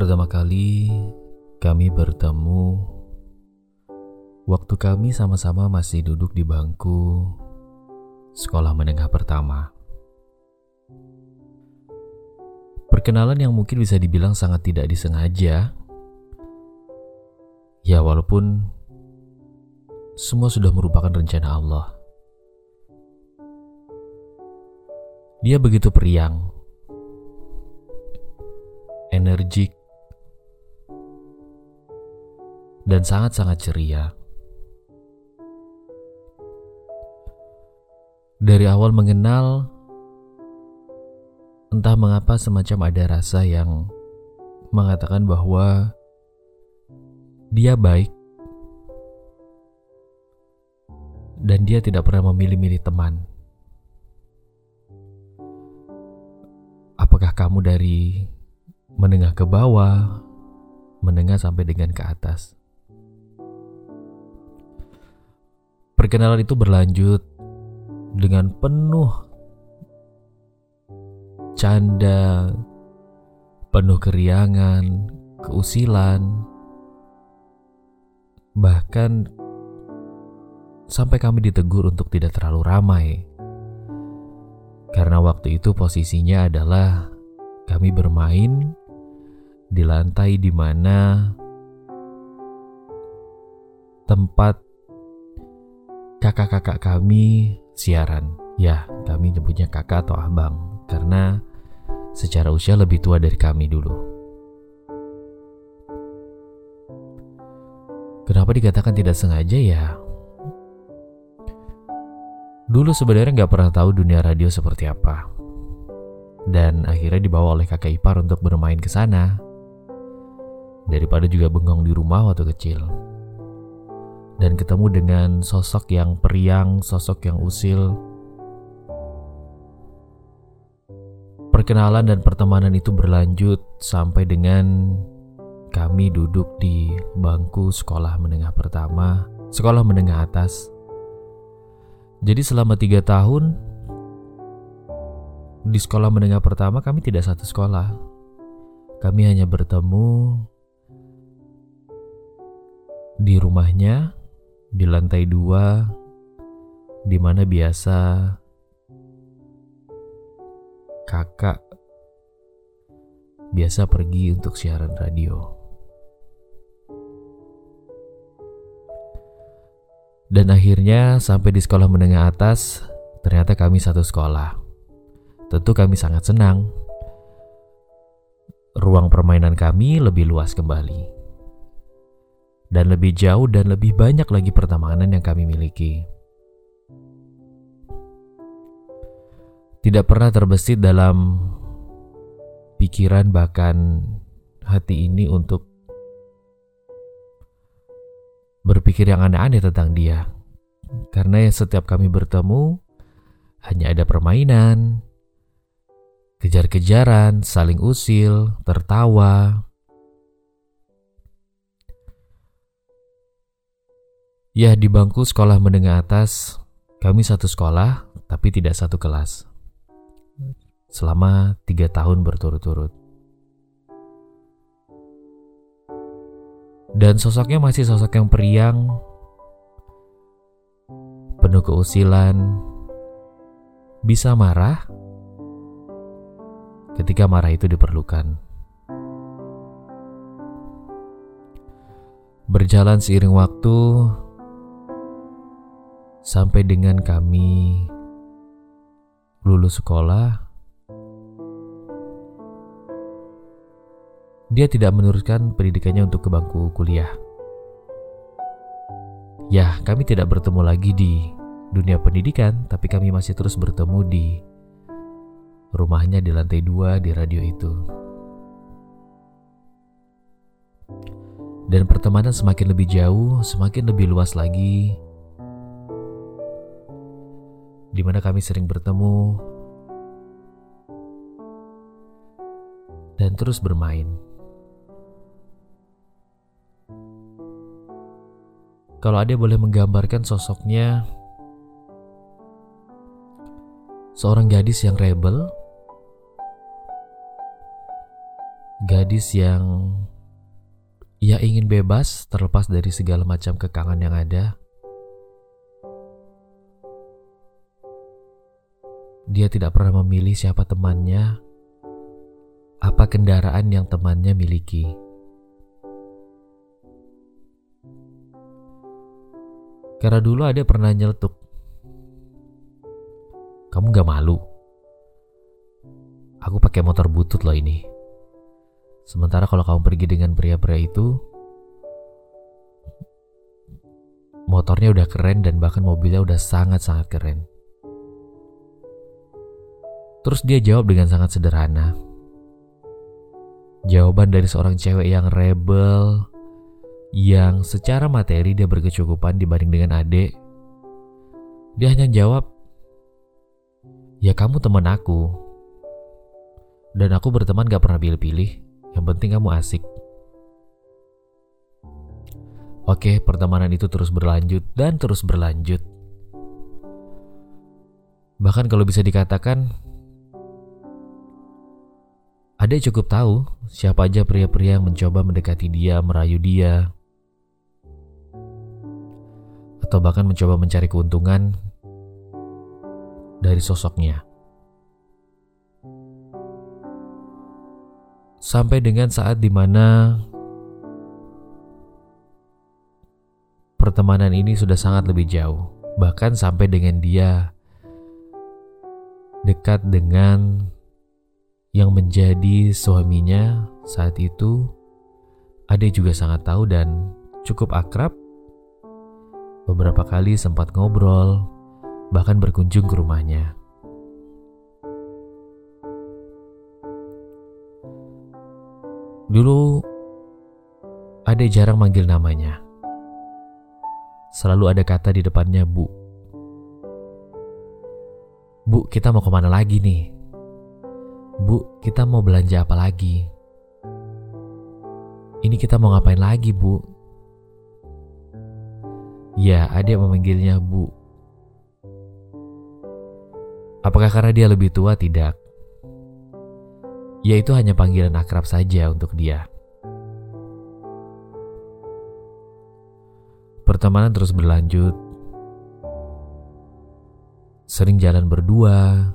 Pertama kali kami bertemu waktu kami sama-sama masih duduk di bangku sekolah menengah pertama. Perkenalan yang mungkin bisa dibilang sangat tidak disengaja. Ya walaupun semua sudah merupakan rencana Allah. Dia begitu periang, energik, dan sangat-sangat ceria. Dari awal mengenal, entah mengapa semacam ada rasa yang mengatakan bahwa dia baik dan dia tidak pernah memilih-milih teman. Apakah kamu dari menengah ke bawah, menengah sampai dengan ke atas? Perkenalan itu berlanjut dengan penuh canda, penuh keriangan, keusilan, bahkan sampai kami ditegur untuk tidak terlalu ramai. Karena waktu itu posisinya adalah kami bermain di lantai di mana tempat kakak-kakak kami siaran. Ya, kami nyebutnya kakak atau abang karena secara usia lebih tua dari kami dulu. Kenapa dikatakan tidak sengaja ya? Dulu sebenarnya nggak pernah tahu dunia radio seperti apa. Dan akhirnya dibawa oleh kakak ipar untuk bermain ke sana. Daripada juga bengong di rumah waktu kecil dan ketemu dengan sosok yang periang, sosok yang usil. Perkenalan dan pertemanan itu berlanjut sampai dengan kami duduk di bangku sekolah menengah pertama, sekolah menengah atas. Jadi selama tiga tahun di sekolah menengah pertama kami tidak satu sekolah. Kami hanya bertemu di rumahnya di lantai dua, di mana biasa kakak biasa pergi untuk siaran radio. Dan akhirnya sampai di sekolah menengah atas, ternyata kami satu sekolah. Tentu kami sangat senang. Ruang permainan kami lebih luas kembali dan lebih jauh dan lebih banyak lagi pertemanan yang kami miliki. Tidak pernah terbesit dalam pikiran bahkan hati ini untuk berpikir yang aneh-aneh tentang dia. Karena setiap kami bertemu hanya ada permainan, kejar-kejaran, saling usil, tertawa, Ya, di bangku sekolah menengah atas, kami satu sekolah, tapi tidak satu kelas. Selama tiga tahun berturut-turut. Dan sosoknya masih sosok yang periang, penuh keusilan, bisa marah ketika marah itu diperlukan. Berjalan seiring waktu, sampai dengan kami lulus sekolah, dia tidak meneruskan pendidikannya untuk ke bangku kuliah. Ya, kami tidak bertemu lagi di dunia pendidikan, tapi kami masih terus bertemu di rumahnya di lantai dua di radio itu. Dan pertemanan semakin lebih jauh, semakin lebih luas lagi, di mana kami sering bertemu dan terus bermain. Kalau ada boleh menggambarkan sosoknya seorang gadis yang rebel Gadis yang ia ingin bebas terlepas dari segala macam kekangan yang ada. Dia tidak pernah memilih siapa temannya, apa kendaraan yang temannya miliki. Karena dulu ada pernah nyeletuk. Kamu gak malu? Aku pakai motor butut loh ini. Sementara kalau kamu pergi dengan pria-pria itu, motornya udah keren dan bahkan mobilnya udah sangat-sangat keren. Terus dia jawab dengan sangat sederhana. Jawaban dari seorang cewek yang rebel, yang secara materi dia berkecukupan dibanding dengan adik. Dia hanya jawab, Ya kamu teman aku. Dan aku berteman gak pernah pilih-pilih. Yang penting kamu asik. Oke, pertemanan itu terus berlanjut dan terus berlanjut. Bahkan kalau bisa dikatakan, ada cukup tahu siapa aja pria-pria yang mencoba mendekati dia, merayu dia, atau bahkan mencoba mencari keuntungan dari sosoknya. sampai dengan saat di mana pertemanan ini sudah sangat lebih jauh, bahkan sampai dengan dia dekat dengan yang menjadi suaminya saat itu. Ade juga sangat tahu dan cukup akrab. Beberapa kali sempat ngobrol, bahkan berkunjung ke rumahnya. Dulu Ade jarang manggil namanya. Selalu ada kata di depannya Bu. Bu, kita mau ke mana lagi nih? Bu, kita mau belanja apa lagi? Ini kita mau ngapain lagi, Bu? Ya, Ade memanggilnya Bu. Apakah karena dia lebih tua? Tidak yaitu hanya panggilan akrab saja untuk dia. Pertemanan terus berlanjut. Sering jalan berdua.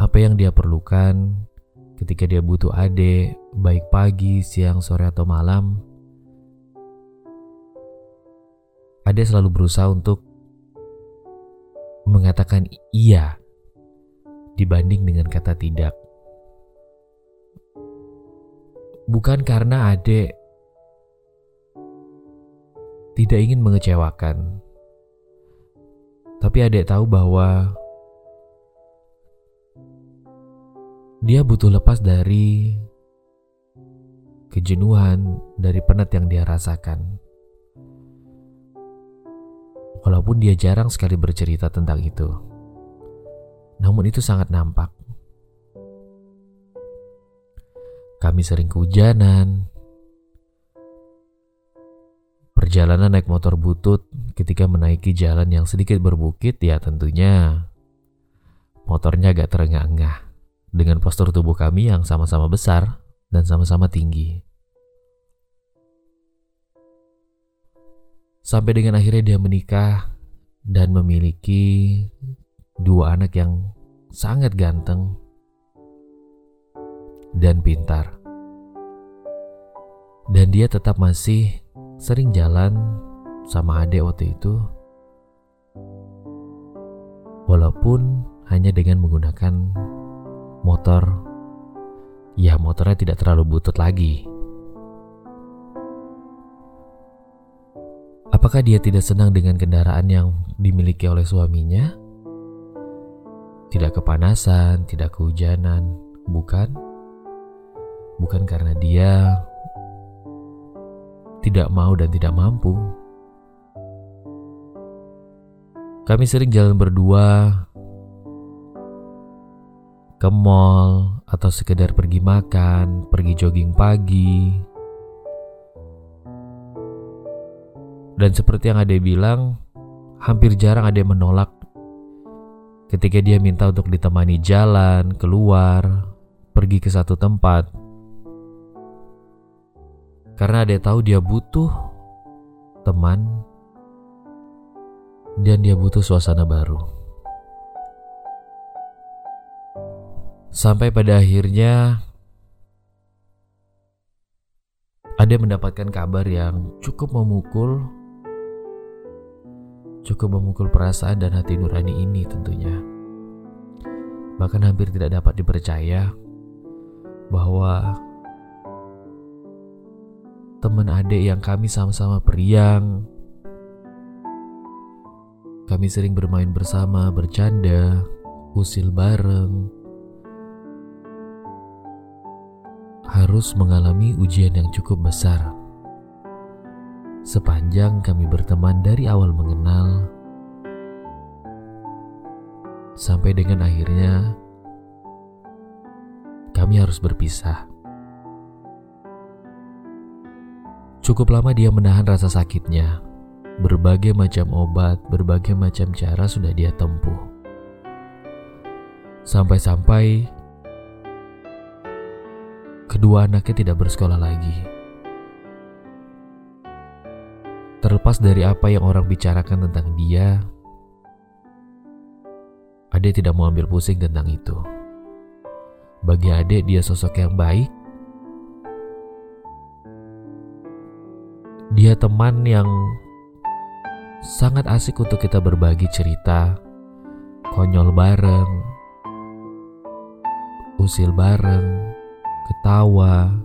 Apa yang dia perlukan ketika dia butuh adik, baik pagi, siang, sore, atau malam. Ade selalu berusaha untuk mengatakan iya dibanding dengan kata tidak. Bukan karena adik tidak ingin mengecewakan, tapi adik tahu bahwa dia butuh lepas dari kejenuhan, dari penat yang dia rasakan. Walaupun dia jarang sekali bercerita tentang itu, namun itu sangat nampak. Kami sering kehujanan. Perjalanan naik motor butut ketika menaiki jalan yang sedikit berbukit ya tentunya motornya agak terengah-engah dengan postur tubuh kami yang sama-sama besar dan sama-sama tinggi. Sampai dengan akhirnya dia menikah dan memiliki dua anak yang sangat ganteng dan pintar. Dan dia tetap masih sering jalan sama adik waktu itu. Walaupun hanya dengan menggunakan motor. Ya motornya tidak terlalu butut lagi. Apakah dia tidak senang dengan kendaraan yang dimiliki oleh suaminya? Tidak kepanasan, tidak kehujanan, bukan? bukan karena dia tidak mau dan tidak mampu. Kami sering jalan berdua ke mall atau sekedar pergi makan, pergi jogging pagi. Dan seperti yang Ade bilang, hampir jarang yang menolak ketika dia minta untuk ditemani jalan, keluar, pergi ke satu tempat Karena Ade tahu dia butuh teman dan dia butuh suasana baru. Sampai pada akhirnya Ade mendapatkan kabar yang cukup memukul cukup memukul perasaan dan hati nurani ini tentunya. Bahkan hampir tidak dapat dipercaya bahwa teman adik yang kami sama-sama periang, kami sering bermain bersama, bercanda, usil bareng, harus mengalami ujian yang cukup besar Sepanjang kami berteman dari awal mengenal sampai dengan akhirnya kami harus berpisah. Cukup lama dia menahan rasa sakitnya. Berbagai macam obat, berbagai macam cara sudah dia tempuh. Sampai-sampai kedua anaknya tidak bersekolah lagi. Terlepas dari apa yang orang bicarakan tentang dia, Ade tidak mau ambil pusing tentang itu. Bagi Ade, dia sosok yang baik. Dia teman yang sangat asik untuk kita berbagi cerita, konyol bareng, usil bareng, ketawa,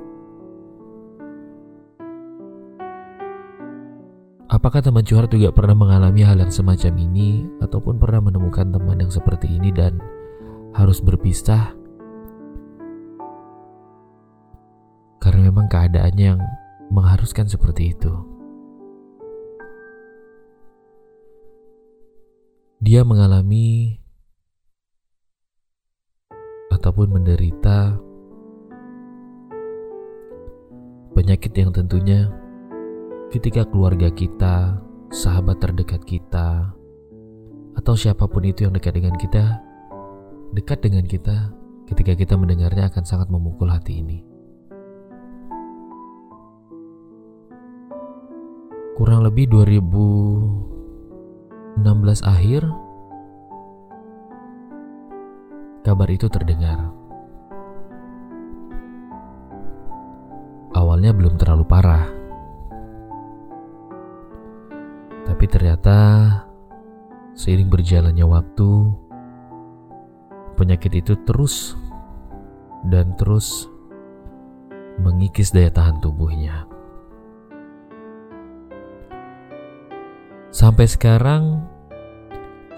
Apakah teman curhat juga pernah mengalami hal yang semacam ini ataupun pernah menemukan teman yang seperti ini dan harus berpisah? Karena memang keadaannya yang mengharuskan seperti itu. Dia mengalami ataupun menderita penyakit yang tentunya ketika keluarga kita, sahabat terdekat kita, atau siapa pun itu yang dekat dengan kita, dekat dengan kita, ketika kita mendengarnya akan sangat memukul hati ini. Kurang lebih 2016 akhir, kabar itu terdengar. Awalnya belum terlalu parah Tapi ternyata seiring berjalannya waktu, penyakit itu terus dan terus mengikis daya tahan tubuhnya. Sampai sekarang,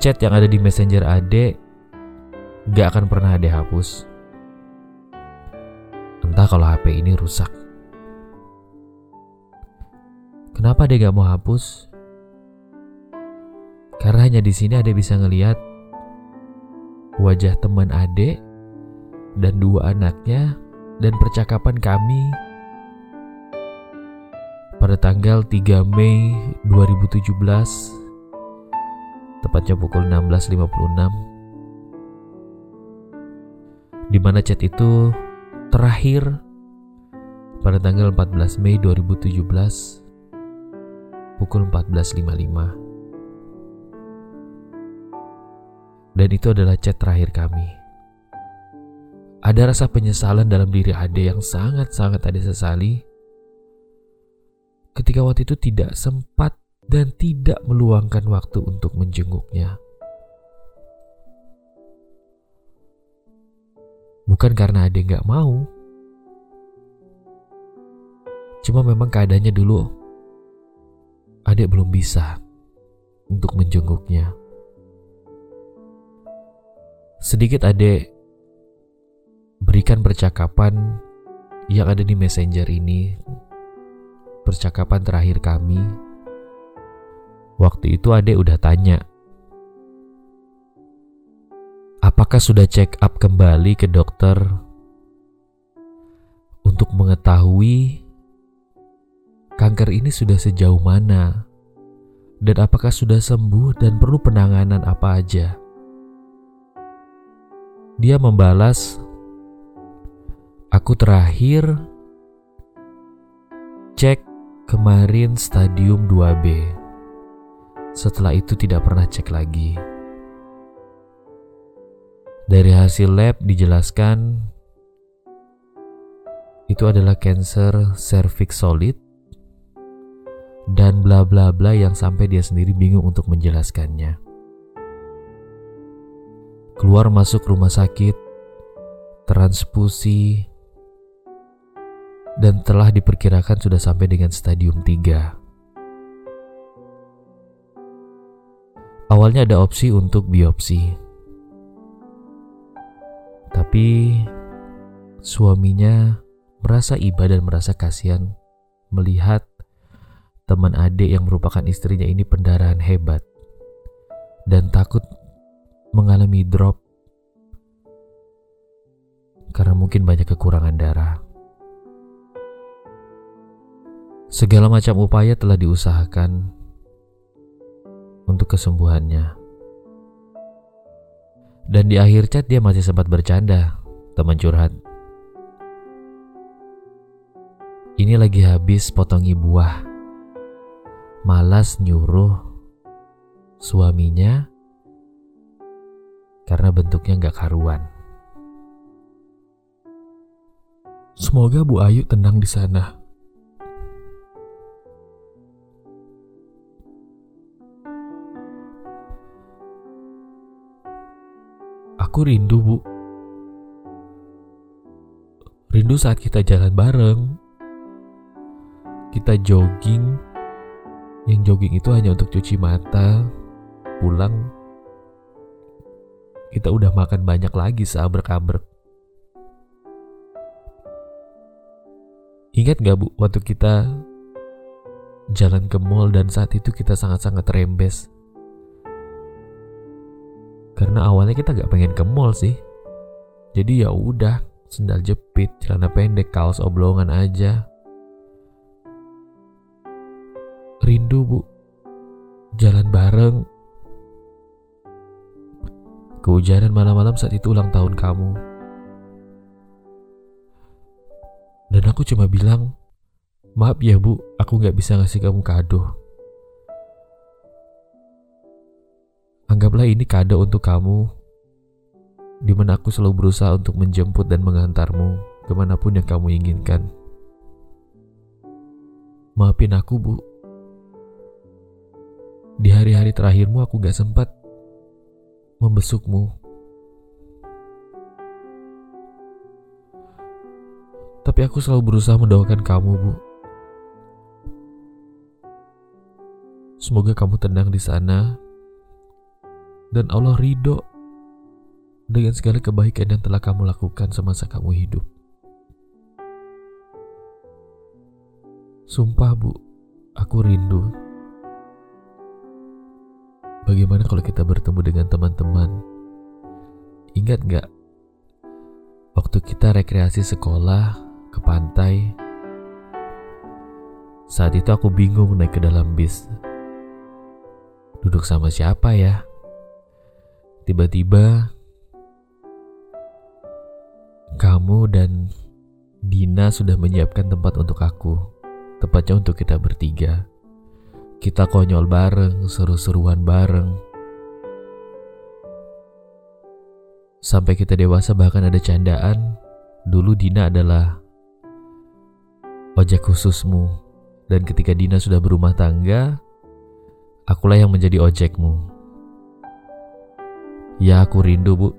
chat yang ada di messenger Ade gak akan pernah Ade hapus. Entah kalau HP ini rusak. Kenapa dia gak mau hapus? Karena hanya di sini Ade bisa ngelihat wajah teman Ade dan dua anaknya dan percakapan kami pada tanggal 3 Mei 2017 tepatnya pukul 16.56 di mana chat itu terakhir pada tanggal 14 Mei 2017 pukul 14.55 Dan itu adalah chat terakhir kami. Ada rasa penyesalan dalam diri Ade yang sangat-sangat Ade sesali ketika waktu itu tidak sempat dan tidak meluangkan waktu untuk menjenguknya. Bukan karena Ade nggak mau, cuma memang keadaannya dulu Ade belum bisa untuk menjenguknya. Sedikit adek berikan percakapan yang ada di messenger ini. Percakapan terakhir kami. Waktu itu adek udah tanya. Apakah sudah check up kembali ke dokter untuk mengetahui kanker ini sudah sejauh mana dan apakah sudah sembuh dan perlu penanganan apa aja? Dia membalas, "Aku terakhir Cek kemarin stadium 2B. Setelah itu tidak pernah cek lagi. Dari hasil lab dijelaskan itu adalah cancer cervix solid dan bla bla bla yang sampai dia sendiri bingung untuk menjelaskannya. Keluar masuk rumah sakit, transfusi, dan telah diperkirakan sudah sampai dengan stadium 3. Awalnya ada opsi untuk biopsi. Tapi suaminya merasa iba dan merasa kasihan melihat teman adik yang merupakan istrinya ini pendarahan hebat dan takut mengalami drop karena mungkin banyak kekurangan darah. Segala macam upaya telah diusahakan untuk kesembuhannya. Dan di akhir chat dia masih sempat bercanda, teman curhat. Ini lagi habis potongi buah. Malas nyuruh suaminya karena bentuknya nggak karuan. Semoga Bu Ayu tenang di sana. Aku rindu, Bu. Rindu saat kita jalan bareng, kita jogging yang jogging itu hanya untuk cuci mata pulang. Kita udah makan banyak lagi seabrek-abrek. Ingat gak bu waktu kita jalan ke mall dan saat itu kita sangat-sangat rembes? Karena awalnya kita gak pengen ke mall sih. Jadi ya udah sendal jepit celana pendek kaos oblongan aja Rindu bu. Jalan bareng. Kehujanan malam-malam saat itu ulang tahun kamu. Dan aku cuma bilang Maaf ya bu, aku gak bisa ngasih kamu kado. Anggaplah ini kado untuk kamu Di mana aku selalu berusaha untuk menjemput dan mengantarmu Ke mana pun yang kamu inginkan. Maafin aku bu di hari-hari terakhirmu aku gak sempat membesukmu. Tapi aku selalu berusaha mendoakan kamu, Bu. Semoga kamu tenang di sana dan Allah ridho dengan segala kebaikan yang telah kamu lakukan semasa kamu hidup. Sumpah, Bu, aku rindu Bagaimana kalau kita bertemu dengan teman-teman? Ingat gak? Waktu kita rekreasi sekolah ke pantai, saat itu aku bingung naik ke dalam bis. Duduk sama siapa ya? Tiba-tiba kamu dan Dina sudah menyiapkan tempat untuk aku, tepatnya untuk kita bertiga. Kita konyol bareng, seru-seruan bareng. Sampai kita dewasa bahkan ada candaan, dulu Dina adalah ojek khususmu. Dan ketika Dina sudah berumah tangga, akulah yang menjadi ojekmu. Ya aku rindu bu,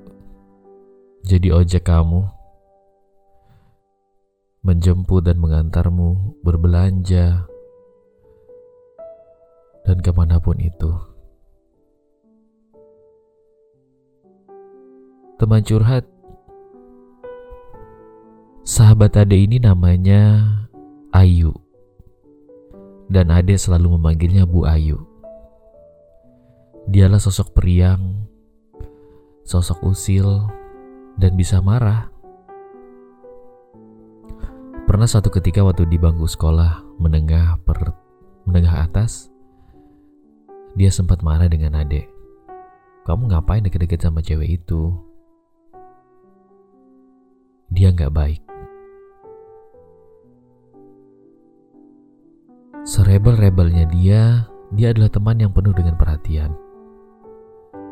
jadi ojek kamu. Menjemput dan mengantarmu berbelanja, dan ke mana pun itu. Teman curhat, sahabat Ade ini namanya Ayu, dan Ade selalu memanggilnya Bu Ayu. Dialah sosok periang, sosok usil, dan bisa marah. Pernah suatu ketika waktu di bangku sekolah menengah per menengah atas, dia sempat marah dengan Ade. Kamu ngapain deket-deket sama cewek itu? Dia nggak baik. Serebel-rebelnya dia, dia adalah teman yang penuh dengan perhatian.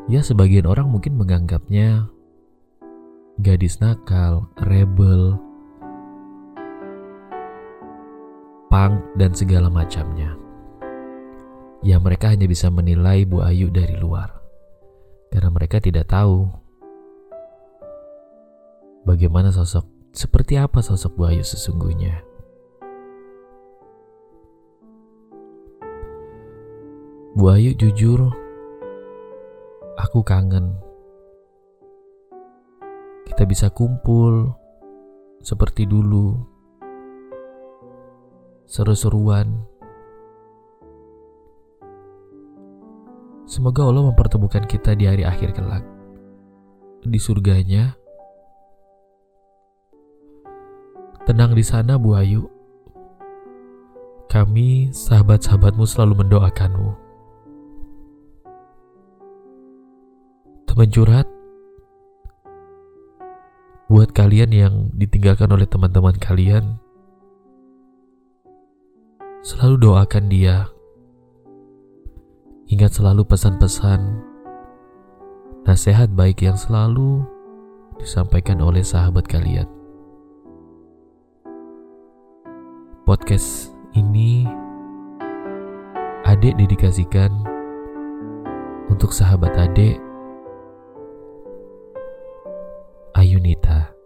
Ya, sebagian orang mungkin menganggapnya gadis nakal, rebel, punk, dan segala macamnya. Ya, mereka hanya bisa menilai Bu Ayu dari luar. Karena mereka tidak tahu bagaimana sosok, seperti apa sosok Bu Ayu sesungguhnya. Bu Ayu jujur Aku kangen. Kita bisa kumpul seperti dulu. Seru-seruan. Semoga Allah mempertemukan kita di hari akhir kelak. Di surganya. Tenang di sana, Bu Ayu. Kami, sahabat-sahabatmu selalu mendoakanmu. teman curhat buat kalian yang ditinggalkan oleh teman-teman kalian selalu doakan dia Ingat selalu pesan-pesan nasihat baik yang selalu disampaikan oleh sahabat kalian. Podcast ini adik dedikasikan untuk sahabat adik Ayunita.